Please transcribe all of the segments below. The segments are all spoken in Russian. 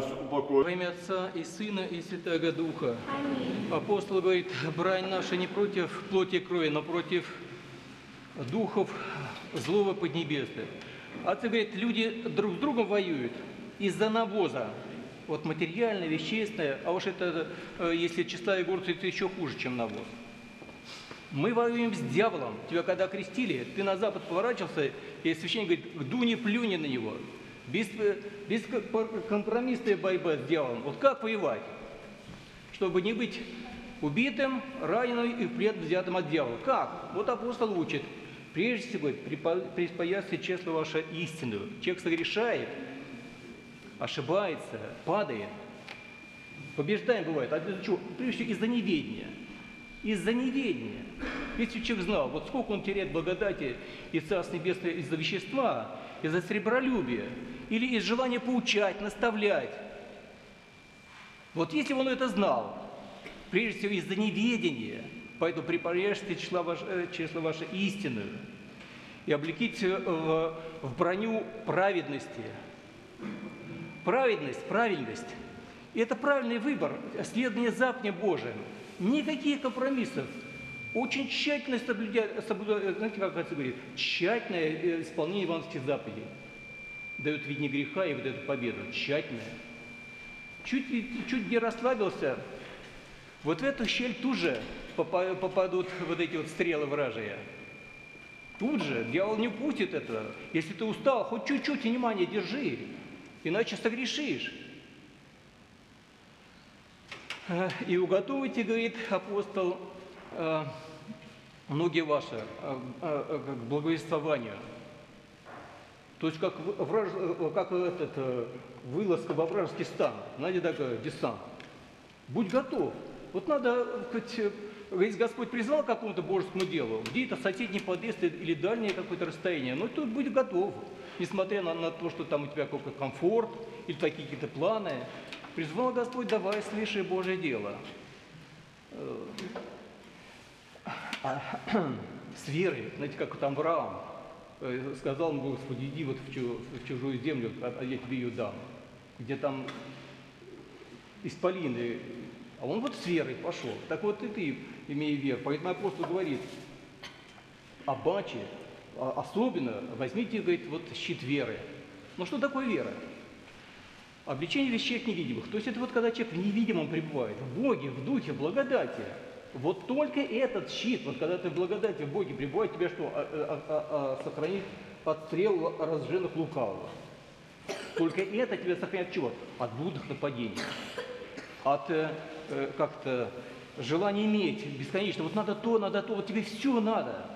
нас упокой. Во имя Отца и Сына и Святого Духа. Аминь. Апостол говорит, брань наша не против плоти и крови, но против духов злого поднебесных. А ты говорит, люди друг с другом воюют из-за навоза. Вот материальное, вещественное, а уж это, э, если числа и горцы, это еще хуже, чем навоз. Мы воюем с дьяволом. Тебя когда крестили, ты на запад поворачивался, и священник говорит, дуни, плюни на него. Без, без компромиссная борьба с дьяволом. Вот как воевать? Чтобы не быть убитым, раненым и плен взятым от дьявола. Как? Вот апостол учит. Прежде всего, говорит, «Припо- приспоясьте честно ваше истину. Человек согрешает, ошибается, падает. Побеждаем бывает. А из-за чего? Прежде всего, из-за неведения. Из-за неведения. Если человек знал, вот сколько он теряет благодати и Царство Небесное из-за вещества, из-за сребролюбия, или из желания поучать, наставлять. Вот если бы он это знал, прежде всего из-за неведения, поэтому припорежьте числа ваше, э, число ваше истинную и облеките в, в броню праведности. Праведность, правильность – это правильный выбор, следование заповедям Божиим. Никаких компромиссов. Очень тщательно соблюдать, соблюдать, знаете, как это говорит, тщательное э, исполнение ивановских заповедей. Дает видение греха и вот эту победу. Тщательное. Чуть, чуть где расслабился, вот в эту щель тут же попа- попадут вот эти вот стрелы вражия. Тут же дьявол не упустит этого. Если ты устал, хоть чуть-чуть внимания держи, иначе согрешишь. Э, И уготовите, говорит апостол, э, ноги ваши э, э, э, к благовествованию. То есть как, враж, э, как этот, э, вылазка во вражеский стан, знаете, такой десант. Будь готов. Вот надо, хоть, э, если Господь призвал к какому-то божескому делу, где-то соседний подъезд или дальнее какое-то расстояние, ну тут будь готов. Несмотря на, на то, что там у тебя какой-то комфорт или такие какие-то планы, призвал Господь, давай свыше Божье дело. С верой, знаете, как там Авраам э, сказал ему, Господи, иди вот в чу- в чужую землю, а а я тебе ее дам. Где там исполины. А он вот с верой пошел. Так вот и ты, имея веру. Поэтому апостол говорит, о особенно возьмите, говорит, вот щит веры. Ну что такое вера? Обличение вещей невидимых. То есть это вот когда человек в невидимом пребывает, в Боге, в Духе, в благодати. Вот только этот щит, вот когда ты в благодати в Боге пребывает, тебя что, а- а- а- а, сохранит от стрел разженных лукавого. Только это тебя сохраняет от чего? От блудных нападений от э, э, как-то желания иметь бесконечно. Вот надо то, надо то, вот тебе все надо.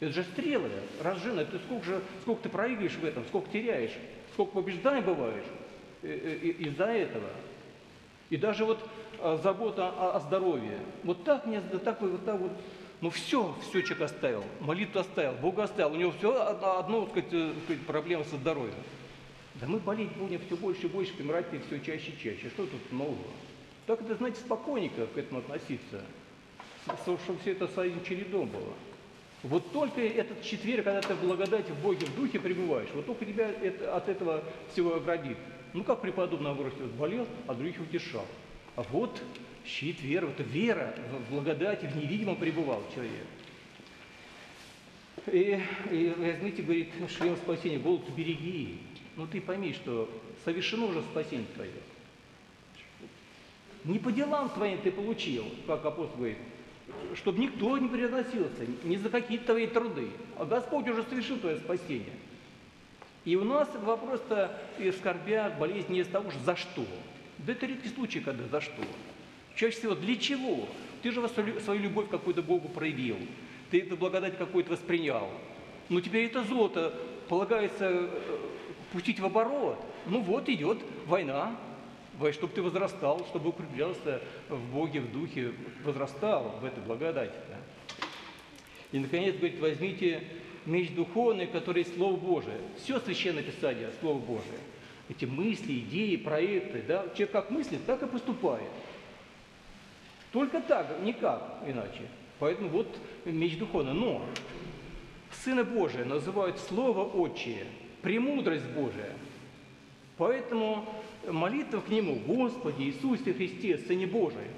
Это же стрелы, разжены. Ты сколько же, сколько ты проигрываешь в этом, сколько теряешь, сколько побеждаем бываешь э, э, из-за этого. И даже вот а, забота о, о здоровье. Вот так мне, так, вот так вот. Ну все, все человек оставил, молитву оставил, Бога оставил. У него все одно, э, сказать, проблема со здоровьем. Да мы болеть будем все больше и больше, помирать все чаще и чаще. Что тут нового? Так это, знаете, спокойненько к этому относиться, чтобы все это своим чередом было. Вот только этот четверг, когда ты в благодати в Боге, в Духе пребываешь, вот только тебя это, от этого всего оградит. Ну, как преподобный Амвросий вот болел, а других утешал. А вот щит веры, это вера в благодати, в невидимом пребывал человек. И, и возьмите, говорит, шлем спасения, голод береги. Ну ты пойми, что совершено уже спасение твое. Не по делам твоим ты получил, как апостол говорит, чтобы никто не приносился, ни за какие-то твои труды. А Господь уже совершил твое спасение. И у нас вопрос-то и скорбя, болезнь не из того, что за что. Да это редкий случай, когда за что. Чаще всего для чего? Ты же свою свою любовь какую-то Богу проявил. Ты эту благодать какую-то воспринял. Но тебе это золото полагается э, пустить в оборот. Ну вот идет война, чтобы ты возрастал, чтобы укреплялся в Боге, в Духе, возрастал в этой благодати. да. И, наконец, говорит, возьмите меч духовный, который есть Слово Божие. Все Священное Писание – Слово Божие. Эти мысли, идеи, проекты, да, человек как мыслит, так и поступает. Только так, никак иначе. Поэтому вот меч духовный. Но Сына Божия называют Слово Отчие, премудрость Божия. Поэтому молитва к Нему, Господи Иисусе Христе, Сыне Божий,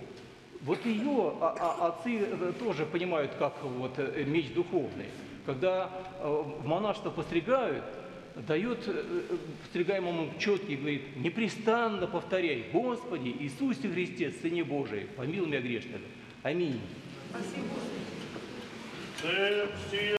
вот ее а- а- отцы э, тоже понимают как вот э, меч духовный. Когда э, в монашество постригают, дает э, постригаемому четкий, говорит, непрестанно повторяй, Господи Иисусе Христе, Сыне Божий, помилуй меня грешного. Аминь. Всі